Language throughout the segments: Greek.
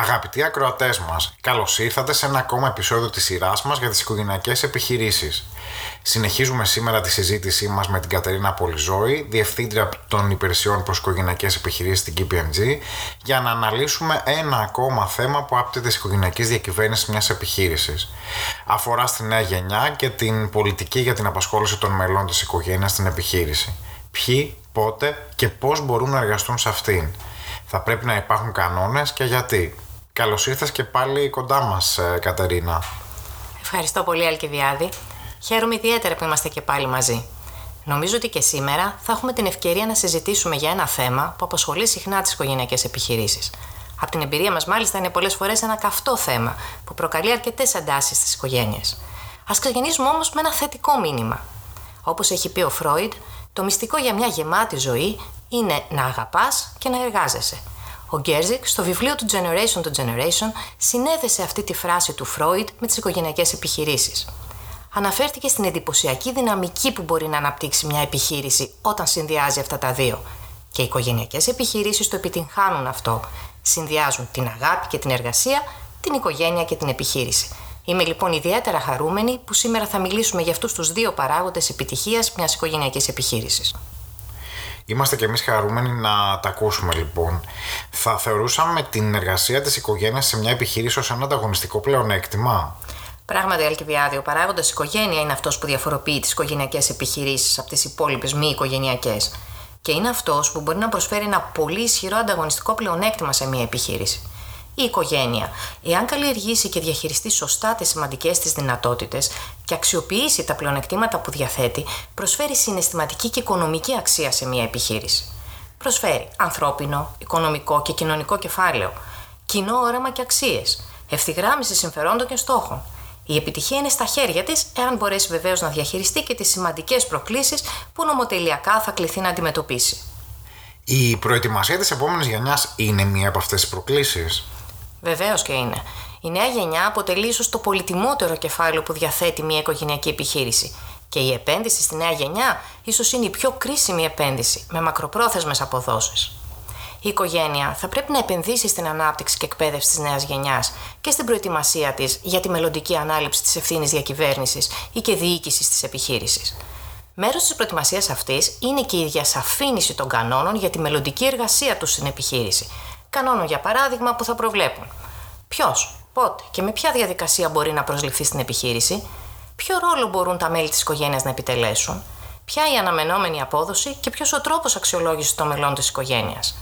Αγαπητοί ακροατές μας, καλώς ήρθατε σε ένα ακόμα επεισόδιο της σειράς μας για τις οικογενειακές επιχειρήσεις. Συνεχίζουμε σήμερα τη συζήτησή μας με την Κατερίνα Πολυζώη, Διευθύντρια των Υπηρεσιών προς Οικογενειακές Επιχειρήσεις στην KPMG, για να αναλύσουμε ένα ακόμα θέμα που άπτεται της οικογενειακής διακυβέρνησης μιας επιχείρησης. Αφορά στη νέα γενιά και την πολιτική για την απασχόληση των μελών της οικογένειας στην επιχείρηση. Ποιοι, πότε και πώς μπορούν να εργαστούν σε αυτήν. Θα πρέπει να υπάρχουν κανόνες και γιατί. Καλώς ήρθες και πάλι κοντά μας, ε, Κατερίνα. Ευχαριστώ πολύ, Αλκιβιάδη. Χαίρομαι ιδιαίτερα που είμαστε και πάλι μαζί. Νομίζω ότι και σήμερα θα έχουμε την ευκαιρία να συζητήσουμε για ένα θέμα που απασχολεί συχνά τις οικογενειακές επιχειρήσεις. Από την εμπειρία μας, μάλιστα, είναι πολλές φορές ένα καυτό θέμα που προκαλεί αρκετές αντάσεις στις οικογένειες. Α ξεκινήσουμε όμως με ένα θετικό μήνυμα. Όπως έχει πει ο Φρόιντ, το μυστικό για μια γεμάτη ζωή είναι να αγαπάς και να εργάζεσαι. Ο Γκέρζικ στο βιβλίο του Generation to Generation συνέδεσε αυτή τη φράση του Φρόιντ με τις οικογενειακές επιχειρήσεις. Αναφέρθηκε στην εντυπωσιακή δυναμική που μπορεί να αναπτύξει μια επιχείρηση όταν συνδυάζει αυτά τα δύο. Και οι οικογενειακές επιχειρήσεις το επιτυγχάνουν αυτό. Συνδυάζουν την αγάπη και την εργασία, την οικογένεια και την επιχείρηση. Είμαι λοιπόν ιδιαίτερα χαρούμενη που σήμερα θα μιλήσουμε για αυτούς τους δύο παράγοντες επιτυχίας μιας οικογενειακής επιχείρησης. Είμαστε και εμείς χαρούμενοι να τα ακούσουμε λοιπόν. Θα θεωρούσαμε την εργασία της οικογένειας σε μια επιχείρηση ως ένα ανταγωνιστικό πλεονέκτημα; Πράγματι, Αλκιβιάδη, ο παράγοντας οικογένεια είναι αυτός που διαφοροποιεί τις οικογενειακές επιχειρήσεις από τις υπόλοιπες μη οικογενειακές. Και είναι αυτός που μπορεί να προσφέρει ένα πολύ ισχυρό ανταγωνιστικό πλεονέκτημα σε μια επιχείρηση η οικογένεια, εάν καλλιεργήσει και διαχειριστεί σωστά τις σημαντικές της δυνατότητες και αξιοποιήσει τα πλεονεκτήματα που διαθέτει, προσφέρει συναισθηματική και οικονομική αξία σε μια επιχείρηση. Προσφέρει ανθρώπινο, οικονομικό και κοινωνικό κεφάλαιο, κοινό όραμα και αξίες, ευθυγράμμιση συμφερόντων και στόχων. Η επιτυχία είναι στα χέρια της, εάν μπορέσει βεβαίως να διαχειριστεί και τις σημαντικές προκλήσεις που νομοτελειακά θα κληθεί να αντιμετωπίσει. Η προετοιμασία της επόμενης γενιάς είναι μία από αυτές τις προκλήσεις. Βεβαίως και είναι. Η νέα γενιά αποτελεί ίσως το πολυτιμότερο κεφάλαιο που διαθέτει μια οικογενειακή επιχείρηση. Και η επένδυση στη νέα γενιά ίσως είναι η πιο κρίσιμη επένδυση, με μακροπρόθεσμες αποδόσεις. Η οικογένεια θα πρέπει να επενδύσει στην ανάπτυξη και εκπαίδευση της νέας γενιάς και στην προετοιμασία της για τη μελλοντική ανάληψη της ευθύνης διακυβέρνησης ή και διοίκησης της επιχείρησης. Μέρος της προετοιμασίας αυτής είναι και η διασαφήνιση των κανόνων για τη μελλοντική εργασία τους στην επιχείρηση, κανόνων για παράδειγμα που θα προβλέπουν. Ποιος, πότε και με ποια διαδικασία μπορεί να προσληφθεί στην επιχείρηση, ποιο ρόλο μπορούν τα μέλη της οικογένειας να επιτελέσουν, ποια η αναμενόμενη απόδοση και ποιος ο τρόπος αξιολόγησης των μελών της οικογένειας.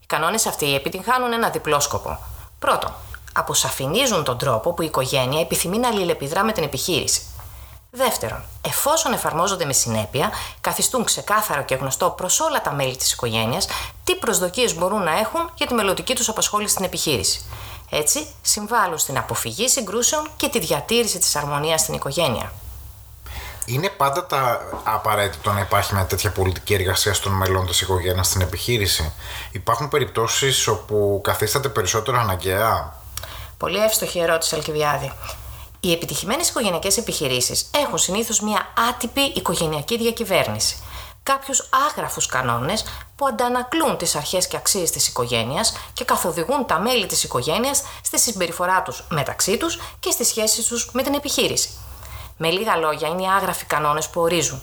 Οι κανόνες αυτοί επιτυγχάνουν ένα διπλό σκοπό. Πρώτον, αποσαφηνίζουν τον τρόπο που η οικογένεια επιθυμεί να αλληλεπιδρά με την επιχείρηση. Δεύτερον, εφόσον εφαρμόζονται με συνέπεια, καθιστούν ξεκάθαρο και γνωστό προς όλα τα μέλη της οικογένειας τι προσδοκίες μπορούν να έχουν για τη μελλοντική τους απασχόληση στην επιχείρηση. Έτσι, συμβάλλουν στην αποφυγή συγκρούσεων και τη διατήρηση της αρμονίας στην οικογένεια. Είναι πάντα τα απαραίτητο να υπάρχει μια τέτοια πολιτική εργασία των μελών της οικογένειας στην επιχείρηση; Υπάρχουν περιπτώσεις όπου καθίσταται περισσότερο αναγκαία; Πολύ εύστοχη ερώτηση, Αλκιβιάδη. Οι επιτυχημένες οικογενειακές επιχειρήσεις έχουν συνήθως μια άτυπη οικογενειακή διακυβέρνηση. Κάποιους άγραφους κανόνες που αντανακλούν τις αρχές και αξίες της οικογένειας και καθοδηγούν τα μέλη της οικογένειας στη συμπεριφορά τους μεταξύ τους και στις σχέσεις τους με την επιχείρηση. Με λίγα λόγια, είναι οι άγραφοι κανόνες που ορίζουν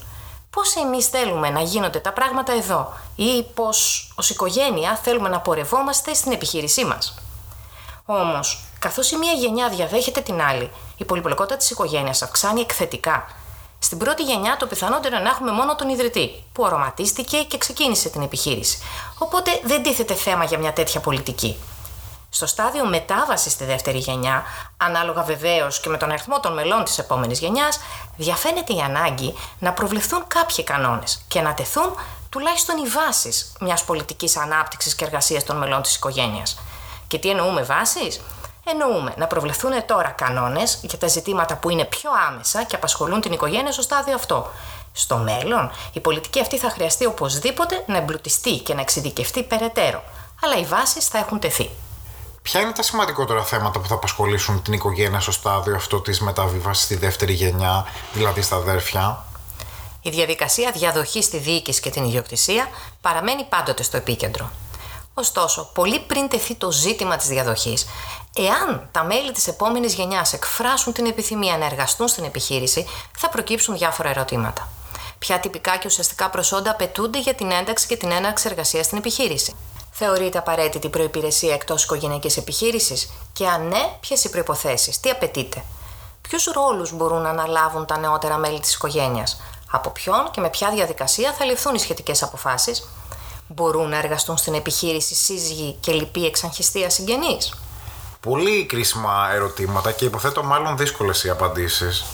πώς εμείς θέλουμε να γίνονται τα πράγματα εδώ ή πώς ως οικογένεια θέλουμε να πορευόμαστε στην επιχείρησή μας. Όμως, καθώς η μία γενιά διαδέχεται την άλλη, η πολυπλοκότητα της οικογένειας αυξάνει εκθετικά. Στην πρώτη γενιά το πιθανότερο είναι να έχουμε μόνο τον ιδρυτή, που οραματίστηκε και ξεκίνησε την επιχείρηση. Οπότε δεν τίθεται θέμα για μια τέτοια πολιτική. Στο στάδιο μετάβασης στη δεύτερη γενιά, ανάλογα βεβαίως και με τον αριθμό των μελών της επόμενης γενιάς, διαφαίνεται η ανάγκη να προβλεφθούν κάποιοι κανόνες και να τεθούν τουλάχιστον οι βάσεις μιας πολιτικής ανάπτυξης και εργασίας των μελών της οικογένειας. Και τι εννοούμε βάσεις, Εννοούμε να προβλεφθούν τώρα κανόνες για τα ζητήματα που είναι πιο άμεσα και απασχολούν την οικογένεια στο στάδιο αυτό. Στο μέλλον, η πολιτική αυτή θα χρειαστεί οπωσδήποτε να εμπλουτιστεί και να εξειδικευτεί περαιτέρω. Αλλά οι βάσεις θα έχουν τεθεί. Ποια είναι τα σημαντικότερα θέματα που θα απασχολήσουν την οικογένεια στο στάδιο αυτό της μεταβίβαση στη δεύτερη γενιά, δηλαδή στα αδέρφια; Η διαδικασία διαδοχής στη διοίκηση και την ιδιοκτησία παραμένει πάντοτε στο επίκεντρο. Ωστόσο, πολύ πριν τεθεί το ζήτημα της διαδοχής, εάν τα μέλη της επόμενης γενιάς εκφράσουν την επιθυμία να εργαστούν στην επιχείρηση, θα προκύψουν διάφορα ερωτήματα. Ποια τυπικά και ουσιαστικά προσόντα απαιτούνται για την ένταξη και την έναρξη εργασίας στην επιχείρηση; Θεωρείται απαραίτητη προπηρεσία εκτός οικογενειακής επιχείρησης; Και αν ναι, ποιες οι προποθέσει, τι απαιτείται; Ποιους ρόλους μπορούν να αναλάβουν τα νεότερα μέλη της οικογένειας, από ποιον και με ποια διαδικασία θα ληφθούν οι σχετικές αποφάσεις, μπορούν να εργαστούν στην επιχείρηση σύζυγοι και λοιποί εξαγχιστία συγγενείς; Πολύ κρίσιμα ερωτήματα και υποθέτω μάλλον δύσκολες οι απαντήσεις.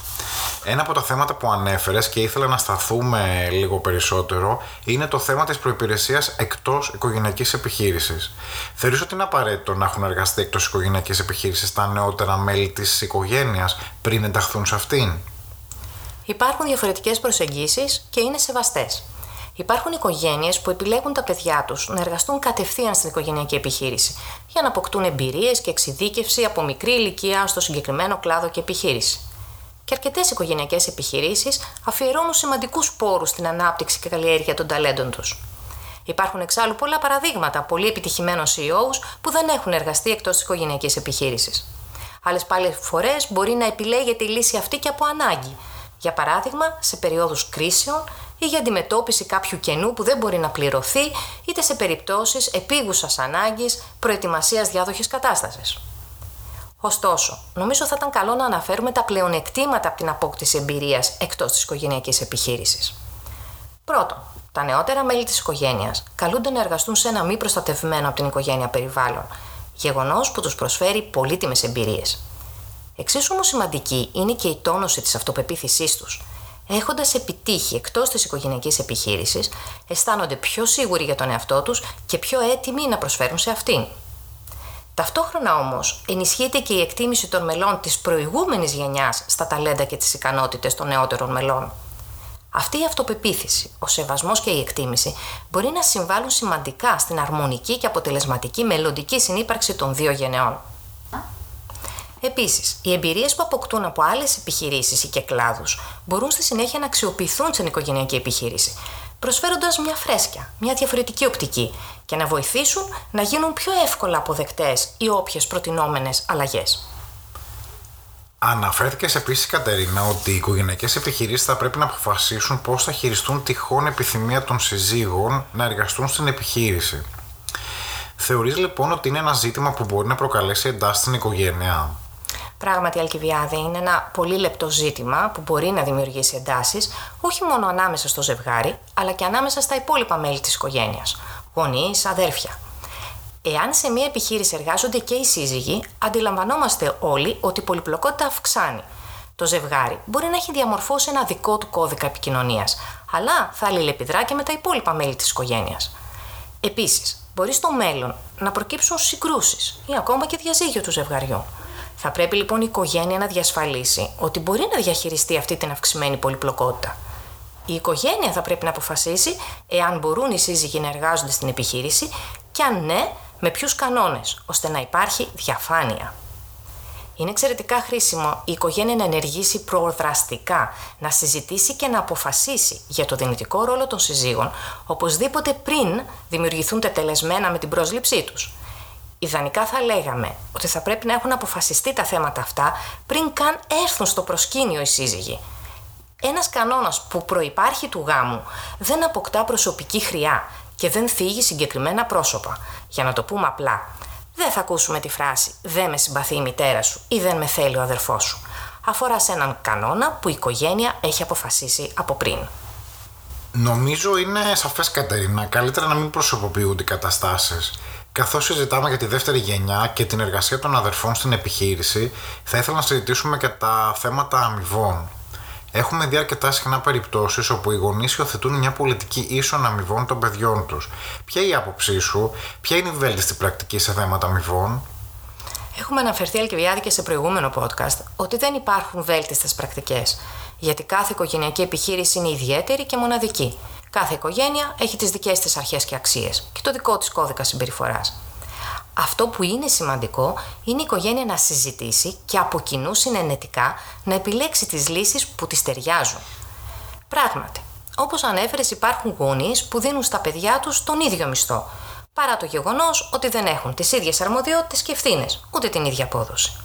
Ένα από τα θέματα που ανέφερες και ήθελα να σταθούμε λίγο περισσότερο είναι το θέμα της προϋπηρεσίας εκτός οικογενειακής επιχείρησης. Θεωρείς ότι είναι απαραίτητο να έχουν εργαστεί εκτός οικογενειακής επιχείρησης τα νεότερα μέλη της οικογένειας πριν ενταχθούν σε αυτήν; Υπάρχουν διαφορετικές προσεγγίσεις και είναι σεβαστές. Υπάρχουν οικογένειες που επιλέγουν τα παιδιά τους να εργαστούν κατευθείαν στην οικογενειακή επιχείρηση για να αποκτούν εμπειρίες και εξειδίκευση από μικρή ηλικία στο συγκεκριμένο κλάδο και επιχείρηση. Και αρκετές οικογενειακές επιχειρήσεις αφιερώνουν σημαντικούς πόρους στην ανάπτυξη και καλλιέργεια των ταλέντων τους. Υπάρχουν εξάλλου πολλά παραδείγματα πολύ επιτυχημένων CEOs που δεν έχουν εργαστεί εκτός της οικογενειακής επιχείρησης. Άλλες πάλι φορές μπορεί να επιλέγεται η λύση αυτή και από ανάγκη. Για παράδειγμα, σε περίοδου κρίσεων ή για αντιμετώπιση κάποιου κενού που δεν μπορεί να πληρωθεί, είτε σε περιπτώσεις επίγουσας ανάγκης προετοιμασίας διάδοχης κατάστασης. Ωστόσο, νομίζω θα ήταν καλό να αναφέρουμε τα πλεονεκτήματα από την απόκτηση εμπειρίας εκτός της οικογενειακής επιχείρησης. Πρώτον, τα νεότερα μέλη της οικογένειας καλούνται να εργαστούν σε ένα μη προστατευμένο από την οικογένεια περιβάλλον, γεγονός που τους προσφέρει πολύτιμες εμπειρίες. Εξίσου όμως σημαντική είναι και η τόνωση της αυτοπεποίθησής τους, έχοντας επιτύχει εκτός της οικογενειακής επιχείρησης, αισθάνονται πιο σίγουροι για τον εαυτό τους και πιο έτοιμοι να προσφέρουν σε αυτήν. Ταυτόχρονα όμως, ενισχύεται και η εκτίμηση των μελών της προηγούμενης γενιάς στα ταλέντα και τις ικανότητες των νεότερων μελών. Αυτή η αυτοπεποίθηση, ο σεβασμός και η εκτίμηση μπορεί να συμβάλλουν σημαντικά στην αρμονική και αποτελεσματική μελλοντική συνύπαρξη των δύο γενεών. Επίσης, οι εμπειρίες που αποκτούν από άλλες επιχειρήσεις ή και κλάδους μπορούν στη συνέχεια να αξιοποιηθούν στην οικογενειακή επιχείρηση, προσφέροντας μια φρέσκια, μια διαφορετική οπτική και να βοηθήσουν να γίνουν πιο εύκολα αποδεκτές οι όποιες προτινόμενες αλλαγές. Αναφέρθηκες επίσης, Κατερίνα, ότι οι οικογενειακές επιχειρήσεις θα πρέπει να αποφασίσουν πώς θα χειριστούν τυχόν επιθυμία των συζύγων να εργαστούν στην επιχείρηση. Θεωρείς λοιπόν ότι είναι ένα ζήτημα που μπορεί να προκαλέσει εντάσει στην οικογένεια; Πράγματι, Αλκιβιάδη είναι ένα πολύ λεπτό ζήτημα που μπορεί να δημιουργήσει εντάσεις όχι μόνο ανάμεσα στο ζευγάρι, αλλά και ανάμεσα στα υπόλοιπα μέλη της οικογένειας, γονείς, αδέρφια. Εάν σε μια επιχείρηση εργάζονται και οι σύζυγοι, αντιλαμβανόμαστε όλοι ότι η πολυπλοκότητα αυξάνει. Το ζευγάρι μπορεί να έχει διαμορφώσει ένα δικό του κώδικα επικοινωνίας, αλλά θα αλληλεπιδρά και με τα υπόλοιπα μέλη της οικογένειας. Επίσης, μπορεί στο μέλλον να προκύψουν συγκρούσεις ή ακόμα και διαζύγιο του ζευγαριού. Θα πρέπει λοιπόν η οικογένεια να διασφαλίσει ότι μπορεί να διαχειριστεί αυτή την αυξημένη πολυπλοκότητα. Η οικογένεια θα πρέπει να αποφασίσει εάν μπορούν οι σύζυγοι να εργάζονται στην επιχείρηση και αν ναι, με ποιους κανόνες, ώστε να υπάρχει διαφάνεια. Είναι εξαιρετικά χρήσιμο η οικογένεια να ενεργήσει προδραστικά, να συζητήσει και να αποφασίσει για το δυνητικό ρόλο των συζύγων, οπωσδήποτε πριν δημιουργηθούν τετελεσμένα με την πρόσληψή τους. Ιδανικά θα λέγαμε ότι θα πρέπει να έχουν αποφασιστεί τα θέματα αυτά πριν καν έρθουν στο προσκήνιο οι σύζυγοι. Ένας κανόνας που προϋπάρχει του γάμου δεν αποκτά προσωπική χρειά και δεν θίγει συγκεκριμένα πρόσωπα. Για να το πούμε απλά, δεν θα ακούσουμε τη φράση «Δεν με συμπαθεί η μητέρα σου» ή «Δεν με θέλει ο αδερφός σου». Αφορά σε έναν κανόνα που η οικογένεια έχει αποφασίσει από πριν. Νομίζω είναι σαφές Κατερίνα, καλύτερα να μην προσωποποιούνται οι καταστάσεις. Καθώς συζητάμε για τη δεύτερη γενιά και την εργασία των αδερφών στην επιχείρηση, θα ήθελα να συζητήσουμε και τα θέματα αμοιβών. Έχουμε δει αρκετά συχνά περιπτώσεις όπου οι γονείς υιοθετούν μια πολιτική ίσων αμοιβών των παιδιών τους. Ποια είναι η άποψή σου, ποια είναι η βέλτιστη πρακτική σε θέματα αμοιβών; Έχουμε αναφερθεί Αλκιβιάδη και σε προηγούμενο podcast ότι δεν υπάρχουν βέλτιστες πρακτικές. Γιατί κάθε οικογενειακή επιχείρηση είναι ιδιαίτερη και μοναδική. Κάθε οικογένεια έχει τις δικές της αρχές και αξίες και το δικό της κώδικα συμπεριφοράς. Αυτό που είναι σημαντικό είναι η οικογένεια να συζητήσει και από κοινού συνενετικά να επιλέξει τις λύσεις που τις ταιριάζουν. Πράγματι, όπως ανέφερες υπάρχουν γονείς που δίνουν στα παιδιά τους τον ίδιο μισθό, παρά το γεγονός ότι δεν έχουν τις ίδιες αρμοδιότητες και ευθύνες, ούτε την ίδια απόδοση.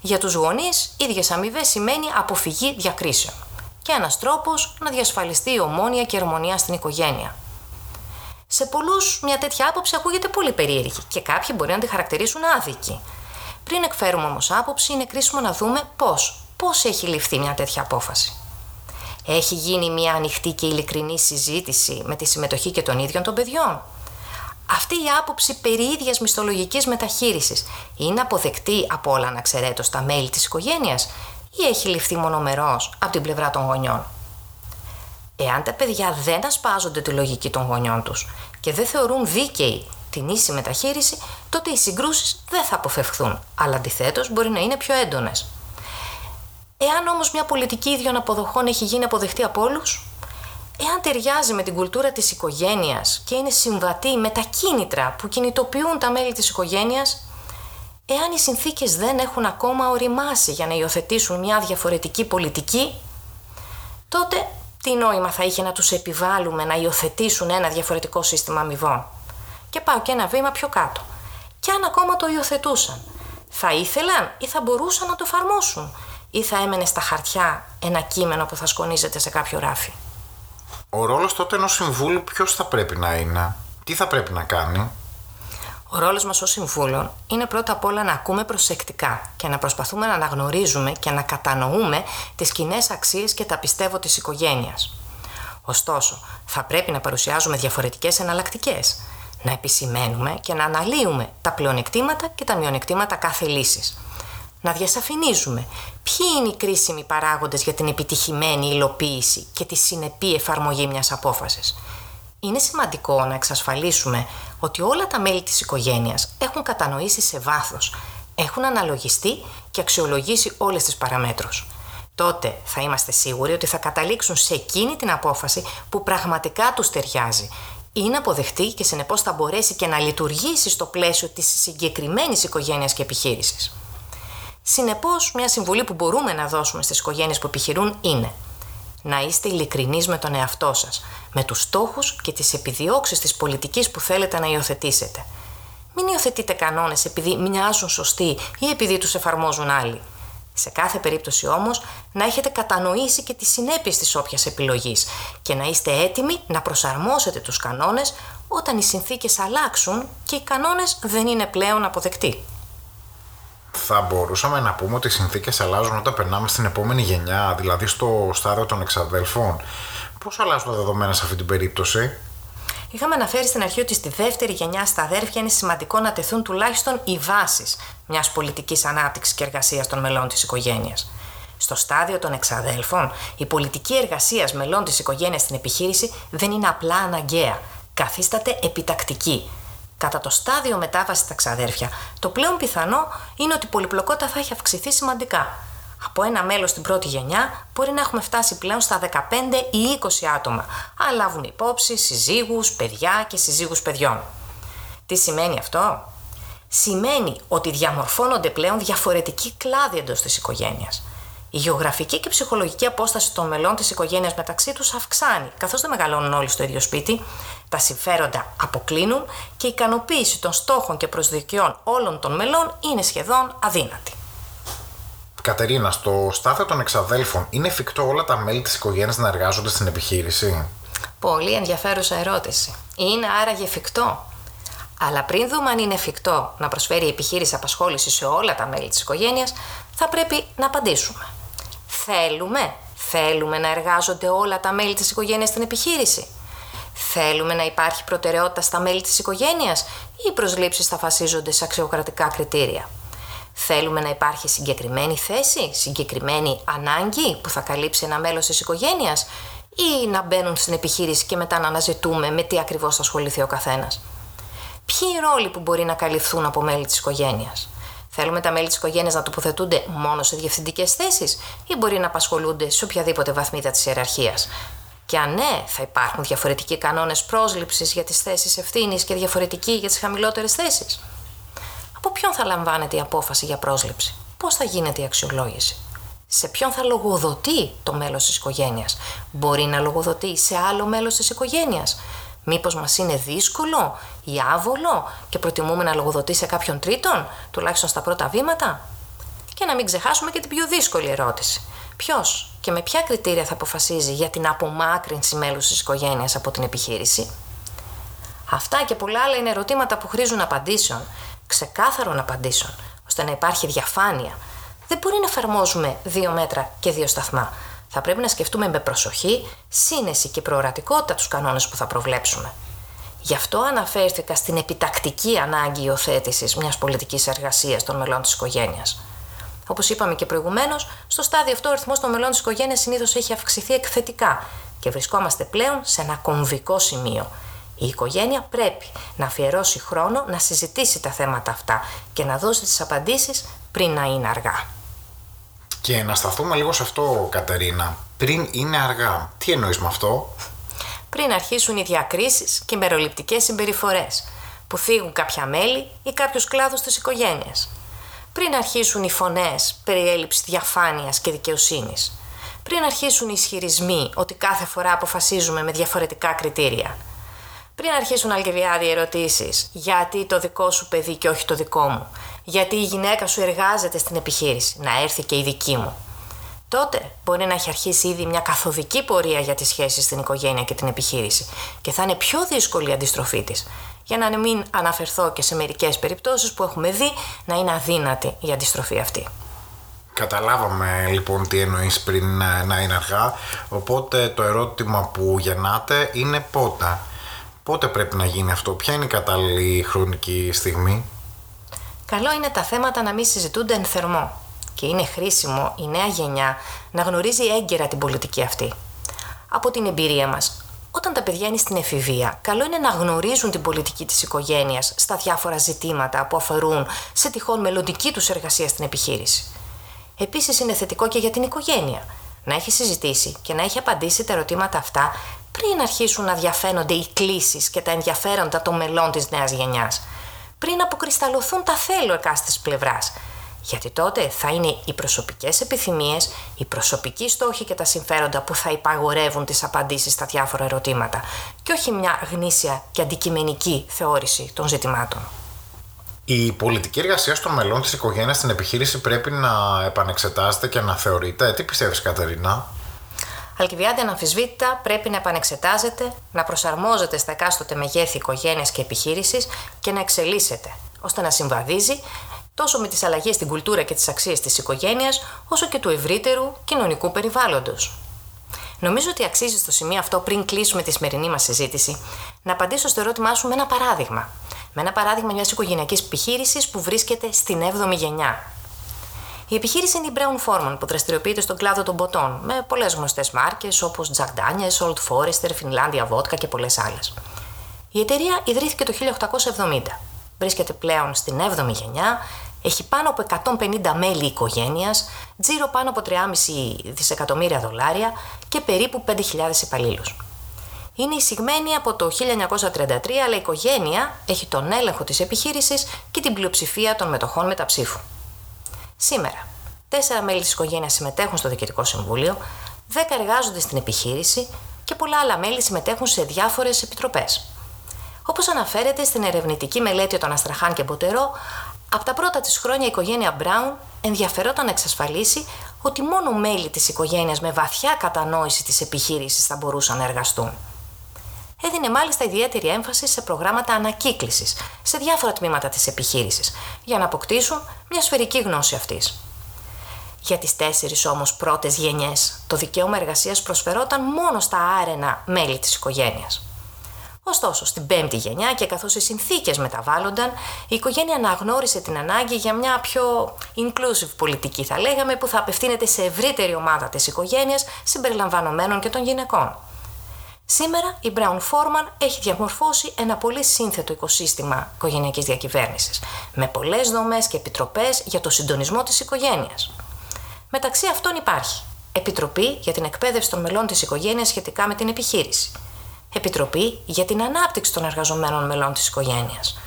Για τους γονείς, ίδιες αμοιβές σημαίνει αποφυγή διακρίσεων και ένας τρόπος να διασφαλιστεί η ομόνια και η αρμονία στην οικογένεια. Σε πολλούς, μια τέτοια άποψη ακούγεται πολύ περίεργη και κάποιοι μπορεί να τη χαρακτηρίσουν άδικη. Πριν εκφέρουμε όμως άποψη, είναι κρίσιμο να δούμε πώς. Πώς έχει ληφθεί μια τέτοια απόφαση. Έχει γίνει μια ανοιχτή και ειλικρινή συζήτηση με τη συμμετοχή και των ίδιων των παιδιών; Αυτή η άποψη περί ίδιας μισθολογικής μεταχείρισης είναι αποδεκτή από όλα αναξαιρέτως τα μέλη της οικογένειας ή έχει ληφθεί μονομερός από την πλευρά των γονιών. Εάν τα παιδιά δεν ασπάζονται τη λογική των γονιών τους και δεν θεωρούν δίκαιη την ίση μεταχείριση, τότε οι συγκρούσεις δεν θα αποφευχθούν, αλλά αντιθέτως μπορεί να είναι πιο έντονες. Εάν όμως μια πολιτική ίδιων αποδοχών έχει γίνει αποδεκτή από όλους, εάν ταιριάζει με την κουλτούρα της οικογένειας και είναι συμβατή με τα κίνητρα που κινητοποιούν τα μέλη της οικογένειας, εάν οι συνθήκες δεν έχουν ακόμα οριμάσει για να υιοθετήσουν μια διαφορετική πολιτική, τότε τι νόημα θα είχε να τους επιβάλλουμε να υιοθετήσουν ένα διαφορετικό σύστημα αμοιβών; Και πάω και ένα βήμα πιο κάτω. Και αν ακόμα το υιοθετούσαν, θα ήθελαν ή θα μπορούσαν να το εφαρμόσουν; Ή θα έμενε στα χαρτιά ένα κείμενο που θα σκονίζεται σε κάποιο ράφι; Ο ρόλος τότε ενός συμβούλου ποιος θα πρέπει να είναι, τι θα πρέπει να κάνει; Ο ρόλος μας ως συμβούλων είναι πρώτα απ' όλα να ακούμε προσεκτικά και να προσπαθούμε να αναγνωρίζουμε και να κατανοούμε τις κοινέ αξίες και τα πιστεύω της οικογένειας. Ωστόσο, θα πρέπει να παρουσιάζουμε διαφορετικές εναλλακτικές, να επισημαίνουμε και να αναλύουμε τα πλεονεκτήματα και τα μειονεκτήματα κάθε λύσης να διασαφηνίζουμε ποιοι είναι οι κρίσιμοι παράγοντες για την επιτυχημένη υλοποίηση και τη συνεπή εφαρμογή μιας απόφασης. Είναι σημαντικό να εξασφαλίσουμε ότι όλα τα μέλη της οικογένειας έχουν κατανοήσει σε βάθος, έχουν αναλογιστεί και αξιολογήσει όλες τις παραμέτρους. Τότε θα είμαστε σίγουροι ότι θα καταλήξουν σε εκείνη την απόφαση που πραγματικά τους ταιριάζει είναι αποδεχτή και συνεπώς θα μπορέσει και να λειτουργήσει στο πλαίσιο της συγκεκριμένης οικογένειας και επιχείρησης. Συνεπώς, μια συμβουλή που μπορούμε να δώσουμε στις οικογένειες που επιχειρούν είναι να είστε ειλικρινείς με τον εαυτό σας, με τους στόχους και τις επιδιώξεις της πολιτικής που θέλετε να υιοθετήσετε. Μην υιοθετείτε κανόνες επειδή μοιάζουν σωστοί ή επειδή τους εφαρμόζουν άλλοι. Σε κάθε περίπτωση όμως να έχετε κατανοήσει και τις συνέπειες της όποιας επιλογής και να είστε έτοιμοι να προσαρμόσετε τους κανόνες όταν οι συνθήκες αλλάξουν και οι κανόνες δεν είναι πλέον αποδεκτοί θα μπορούσαμε να πούμε ότι οι συνθήκες αλλάζουν όταν περνάμε στην επόμενη γενιά, δηλαδή στο στάδιο των εξαδέλφων. Πώς αλλάζουν τα δεδομένα σε αυτή την περίπτωση; Είχαμε αναφέρει στην αρχή ότι στη δεύτερη γενιά στα αδέρφια είναι σημαντικό να τεθούν τουλάχιστον οι βάσεις μιας πολιτικής ανάπτυξης και εργασίας των μελών της οικογένειας. Στο στάδιο των εξαδέλφων, η πολιτική εργασία μελών της οικογένειας στην επιχείρηση δεν είναι απλά αναγκαία. Καθίσταται επιτακτική. Κατά το στάδιο μετάβασης στα ξαδέρφια, το πλέον πιθανό είναι ότι η πολυπλοκότητα θα έχει αυξηθεί σημαντικά. Από ένα μέλος στην πρώτη γενιά μπορεί να έχουμε φτάσει πλέον στα 15 ή 20 άτομα, αν λάβουν υπόψη συζύγους, παιδιά και συζύγους παιδιών. Τι σημαίνει αυτό; Σημαίνει ότι διαμορφώνονται πλέον διαφορετικοί κλάδοι εντός της οικογένειας. Η γεωγραφική και ψυχολογική απόσταση των μελών της οικογένειας μεταξύ τους αυξάνει, καθώς δεν μεγαλώνουν όλοι στο ίδιο σπίτι, τα συμφέροντα αποκλίνουν και η ικανοποίηση των στόχων και προσδοκιών όλων των μελών είναι σχεδόν αδύνατη. Κατερίνα, στο στάδιο των εξαδέλφων είναι εφικτό όλα τα μέλη της οικογένειας να εργάζονται στην επιχείρηση; Πολύ ενδιαφέρουσα ερώτηση. Είναι άραγε εφικτό. Αλλά πριν δούμε αν είναι εφικτό να προσφέρει η επιχείρηση απασχόληση σε όλα τα μέλη της οικογένειας, θα πρέπει να απαντήσουμε. Θέλουμε, θέλουμε να εργάζονται όλα τα μέλη της οικογένειας στην επιχείρηση. Θέλουμε να υπάρχει προτεραιότητα στα μέλη της οικογένειας ή οι προσλήψεις θα φασίζονται σε αξιοκρατικά κριτήρια. Θέλουμε να υπάρχει συγκεκριμένη θέση, συγκεκριμένη ανάγκη που θα καλύψει ένα μέλος της οικογένειας ή να μπαίνουν στην επιχείρηση και μετά να αναζητούμε με τι ακριβώς θα ασχοληθεί ο καθένας. Ποιοι οι ρόλοι που μπορεί να καλυφθούν από μέλη της οικογένειας; Θέλουμε τα μέλη της οικογένειας να τοποθετούνται μόνο σε διευθυντικές θέσεις ή μπορεί να απασχολούνται σε οποιαδήποτε βαθμίδα της ιεραρχίας; Και αν ναι, θα υπάρχουν διαφορετικοί κανόνες πρόσληψης για τις θέσεις ευθύνης και διαφορετικοί για τις χαμηλότερες θέσεις; Από ποιον θα λαμβάνεται η απόφαση για πρόσληψη, πώς θα γίνεται η αξιολόγηση, σε ποιον θα λογοδοτεί το μέλος της οικογένειας, μπορεί να λογοδοτεί σε άλλο μέλος της οικογένειας, Μήπως μας είναι δύσκολο ή άβολο και προτιμούμε να λογοδοτεί σε κάποιον τρίτον, τουλάχιστον στα πρώτα βήματα; Και να μην ξεχάσουμε και την πιο δύσκολη ερώτηση. Ποιος και με ποια κριτήρια θα αποφασίζει για την απομάκρυνση μέλους της οικογένειας από την επιχείρηση; Αυτά και πολλά άλλα είναι ερωτήματα που χρήζουν απαντήσεων, ξεκάθαρων απαντήσεων, ώστε να υπάρχει διαφάνεια. Δεν μπορεί να εφαρμόζουμε δύο μέτρα και δύο σταθμά. Θα πρέπει να σκεφτούμε με προσοχή, σύνεση και προορατικότητα τους κανόνες που θα προβλέψουμε. Γι' αυτό αναφέρθηκα στην επιτακτική ανάγκη υιοθέτησης μιας πολιτικής εργασίας των μελών της οικογένειας. Όπως είπαμε και προηγουμένως, στο στάδιο αυτό ο αριθμό των μελών της οικογένειας συνήθως έχει αυξηθεί εκθετικά και βρισκόμαστε πλέον σε ένα κομβικό σημείο. Η οικογένεια πρέπει να αφιερώσει χρόνο να συζητήσει τα θέματα αυτά και να δώσει τις απαντήσεις πριν να είναι αργά. Και να σταθούμε λίγο σε αυτό, Κατερίνα. Πριν είναι αργά. Τι εννοείς με αυτό; Πριν αρχίσουν οι διακρίσεις και οι μεροληπτικές συμπεριφορές που θίγουν κάποια μέλη ή κάποιους κλάδους της οικογένειας. Πριν αρχίσουν οι φωνές περί έλλειψης διαφάνειας και δικαιοσύνης. Πριν αρχίσουν οι ισχυρισμοί ότι κάθε φορά αποφασίζουμε με διαφορετικά κριτήρια – πριν αρχίσουν αλκεβιάδη ερωτήσεις, γιατί το δικό σου παιδί και όχι το δικό μου, γιατί η γυναίκα σου εργάζεται στην επιχείρηση, να έρθει και η δική μου. Τότε μπορεί να έχει αρχίσει ήδη μια καθοδική πορεία για τις σχέσεις στην οικογένεια και την επιχείρηση και θα είναι πιο δύσκολη η αντιστροφή της, για να μην αναφερθώ και σε μερικές περιπτώσεις που έχουμε δει να είναι αδύνατη η αντιστροφή αυτή. Καταλάβαμε λοιπόν τι εννοείς πριν να είναι αργά, οπότε το ερώτημα που γεννάτε είναι πότε. Πότε πρέπει να γίνει αυτό, ποια είναι η κατάλληλη χρονική στιγμή; Καλό είναι τα θέματα να μην συζητούνται εν θερμό και είναι χρήσιμο η νέα γενιά να γνωρίζει έγκαιρα την πολιτική αυτή. Από την εμπειρία μας, όταν τα παιδιά είναι στην εφηβεία, καλό είναι να γνωρίζουν την πολιτική της οικογένειας στα διάφορα ζητήματα που αφορούν σε τυχόν μελλοντική τους εργασία στην επιχείρηση. Επίσης είναι θετικό και για την οικογένεια να έχει συζητήσει και να έχει απαντήσει τα ερωτήματα αυτά πριν αρχίσουν να διαφαίνονται οι κλήσεις και τα ενδιαφέροντα των μελών της νέας γενιάς, πριν αποκρισταλωθούν τα θέλω εκάστης πλευράς, γιατί τότε θα είναι οι προσωπικές επιθυμίες, οι προσωπικοί στόχοι και τα συμφέροντα που θα υπαγορεύουν τις απαντήσεις στα διάφορα ερωτήματα και όχι μια γνήσια και αντικειμενική θεώρηση των ζητημάτων. Η πολιτική εργασία των μελών της οικογένειας στην επιχείρηση πρέπει να επανεξετάζεται και να θεωρείται. Τι πιστεύεις Κατερίνα; Αλκιβιάδη αναμφισβήτητα πρέπει να επανεξετάζεται, να προσαρμόζεται στα εκάστοτε μεγέθη οικογένειας και επιχείρησης και να εξελίσσεται, ώστε να συμβαδίζει τόσο με τις αλλαγές στην κουλτούρα και τις αξίες της οικογένειας, όσο και του ευρύτερου κοινωνικού περιβάλλοντος. Νομίζω ότι αξίζει στο σημείο αυτό, πριν κλείσουμε τη σημερινή μας συζήτηση, να απαντήσω στο ερώτημά σου με ένα παράδειγμα. Με ένα παράδειγμα μιας οικογενειακής επιχείρησης που βρίσκεται στην 7η γενιά. Η επιχείρηση είναι η Brown Forman που δραστηριοποιείται στον κλάδο των ποτών με πολλές γνωστές μάρκες όπως Jack Daniels, Old Forester, Finlandia Vodka και πολλές άλλες. Η εταιρεία ιδρύθηκε το 1870. Βρίσκεται πλέον στην 7η γενιά, έχει πάνω από 150 μέλη οικογένειας, τζίρο πάνω από 3,5 δισεκατομμύρια δολάρια και περίπου 5.000 υπαλλήλους. Είναι εισηγμένη από το 1933, αλλά η οικογένεια έχει τον έλεγχο της επιχείρησης και την πλειοψηφία των μετοχών μεταψήφου. Σήμερα, τέσσερα μέλη της οικογένειας συμμετέχουν στο Διοικητικό Συμβούλιο, δέκα εργάζονται στην επιχείρηση και πολλά άλλα μέλη συμμετέχουν σε διάφορες επιτροπές. Όπως αναφέρεται στην ερευνητική μελέτη των Αστραχάν και Μποτερό, από τα πρώτα της χρόνια η οικογένεια Μπράουν ενδιαφερόταν να εξασφαλίσει ότι μόνο μέλη της οικογένειας με βαθιά κατανόηση της επιχείρησης θα μπορούσαν να εργαστούν. Έδινε μάλιστα ιδιαίτερη έμφαση σε προγράμματα ανακύκλησης σε διάφορα τμήματα της επιχείρησης, για να αποκτήσουν μια σφαιρική γνώση αυτής. Για τις τέσσερις όμως πρώτες γενιές, το δικαίωμα εργασίας προσφερόταν μόνο στα άρενα μέλη της οικογένειας. Ωστόσο, στην πέμπτη γενιά και καθώς οι συνθήκες μεταβάλλονταν, η οικογένεια αναγνώρισε την ανάγκη για μια πιο inclusive πολιτική, θα λέγαμε, που θα απευθύνεται σε ευρύτερη ομάδα της οικογένειας συμπεριλαμβανομένων και των γυναικών. Σήμερα η Brown Forman έχει διαμορφώσει ένα πολύ σύνθετο οικοσύστημα οικογενειακής διακυβέρνησης, με πολλές δομές και επιτροπές για το συντονισμό της οικογένειας. Μεταξύ αυτών υπάρχει Επιτροπή για την εκπαίδευση των μελών της οικογένειας σχετικά με την επιχείρηση, Επιτροπή για την ανάπτυξη των εργαζομένων μελών της οικογένειας,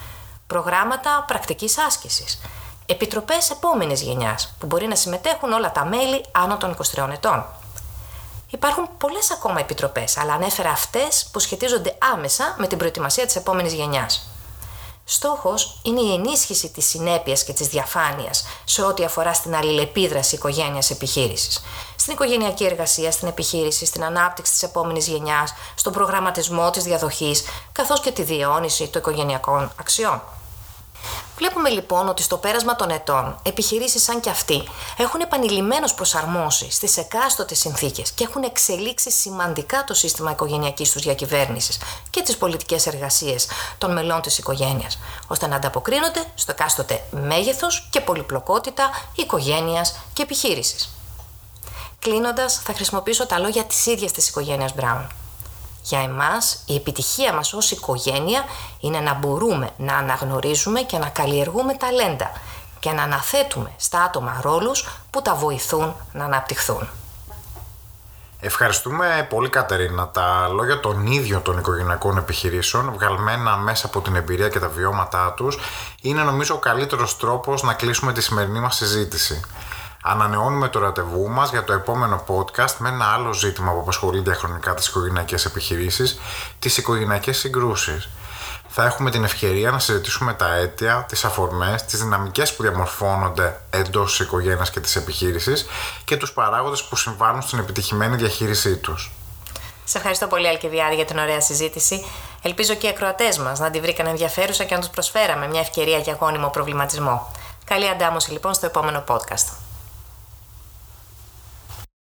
Προγράμματα πρακτικής άσκησης, Επιτροπές επόμενης γενιάς, που μπορεί να συμμετέχουν όλα τα μέλη άνω των 23 ετών, Υπάρχουν πολλές ακόμα επιτροπές, αλλά ανέφερα αυτές που σχετίζονται άμεσα με την προετοιμασία της επόμενης γενιάς. Στόχος είναι η ενίσχυση της συνέπειας και της διαφάνειας σε ό,τι αφορά στην αλληλεπίδραση οικογένεια-επιχείρηση. Στην οικογενειακή εργασία, στην επιχείρηση, στην ανάπτυξη της επόμενης γενιάς, στον προγραμματισμό της διαδοχής, καθώς και τη διαιώνιση των οικογενειακών αξιών. Βλέπουμε λοιπόν ότι στο πέρασμα των ετών, επιχειρήσεις σαν και αυτή έχουν επανειλημμένως προσαρμόσει στις εκάστοτε συνθήκες και έχουν εξελίξει σημαντικά το σύστημα οικογενειακής τους διακυβέρνησης και τις πολιτικές εργασίες των μελών της οικογένειας, ώστε να ανταποκρίνονται στο εκάστοτε μέγεθος και πολυπλοκότητα οικογένειας και επιχείρησης. Κλείνοντας, θα χρησιμοποιήσω τα λόγια της ίδιας της οικογένειας Μπράουν. Για εμάς η επιτυχία μας ως οικογένεια είναι να μπορούμε να αναγνωρίζουμε και να καλλιεργούμε ταλέντα και να αναθέτουμε στα άτομα ρόλους που τα βοηθούν να αναπτυχθούν. Ευχαριστούμε πολύ Κατερίνα. Τα λόγια των ίδιων των οικογενειακών επιχειρήσεων, βγαλμένα μέσα από την εμπειρία και τα βιώματά τους, είναι νομίζω ο καλύτερος τρόπος να κλείσουμε τη σημερινή μας συζήτηση. Ανανεώνουμε το ραντεβού μας για το επόμενο podcast με ένα άλλο ζήτημα που απασχολεί διαχρονικά τις οικογενειακές επιχειρήσεις, τις οικογενειακές συγκρούσεις. Θα έχουμε την ευκαιρία να συζητήσουμε τα αίτια, τις αφορμές, τις δυναμικές που διαμορφώνονται εντός της οικογένειας και της επιχείρησης και τους παράγοντες που συμβάλλουν στην επιτυχημένη διαχείρισή τους. Σε ευχαριστώ πολύ, Αλκιδιάδη, για την ωραία συζήτηση. Ελπίζω και οι ακροατές μας να την βρήκαν ενδιαφέρουσα και να τους προσφέραμε μια ευκαιρία για γόνιμο προβληματισμό. Καλή αντάμωση λοιπόν στο επόμενο podcast.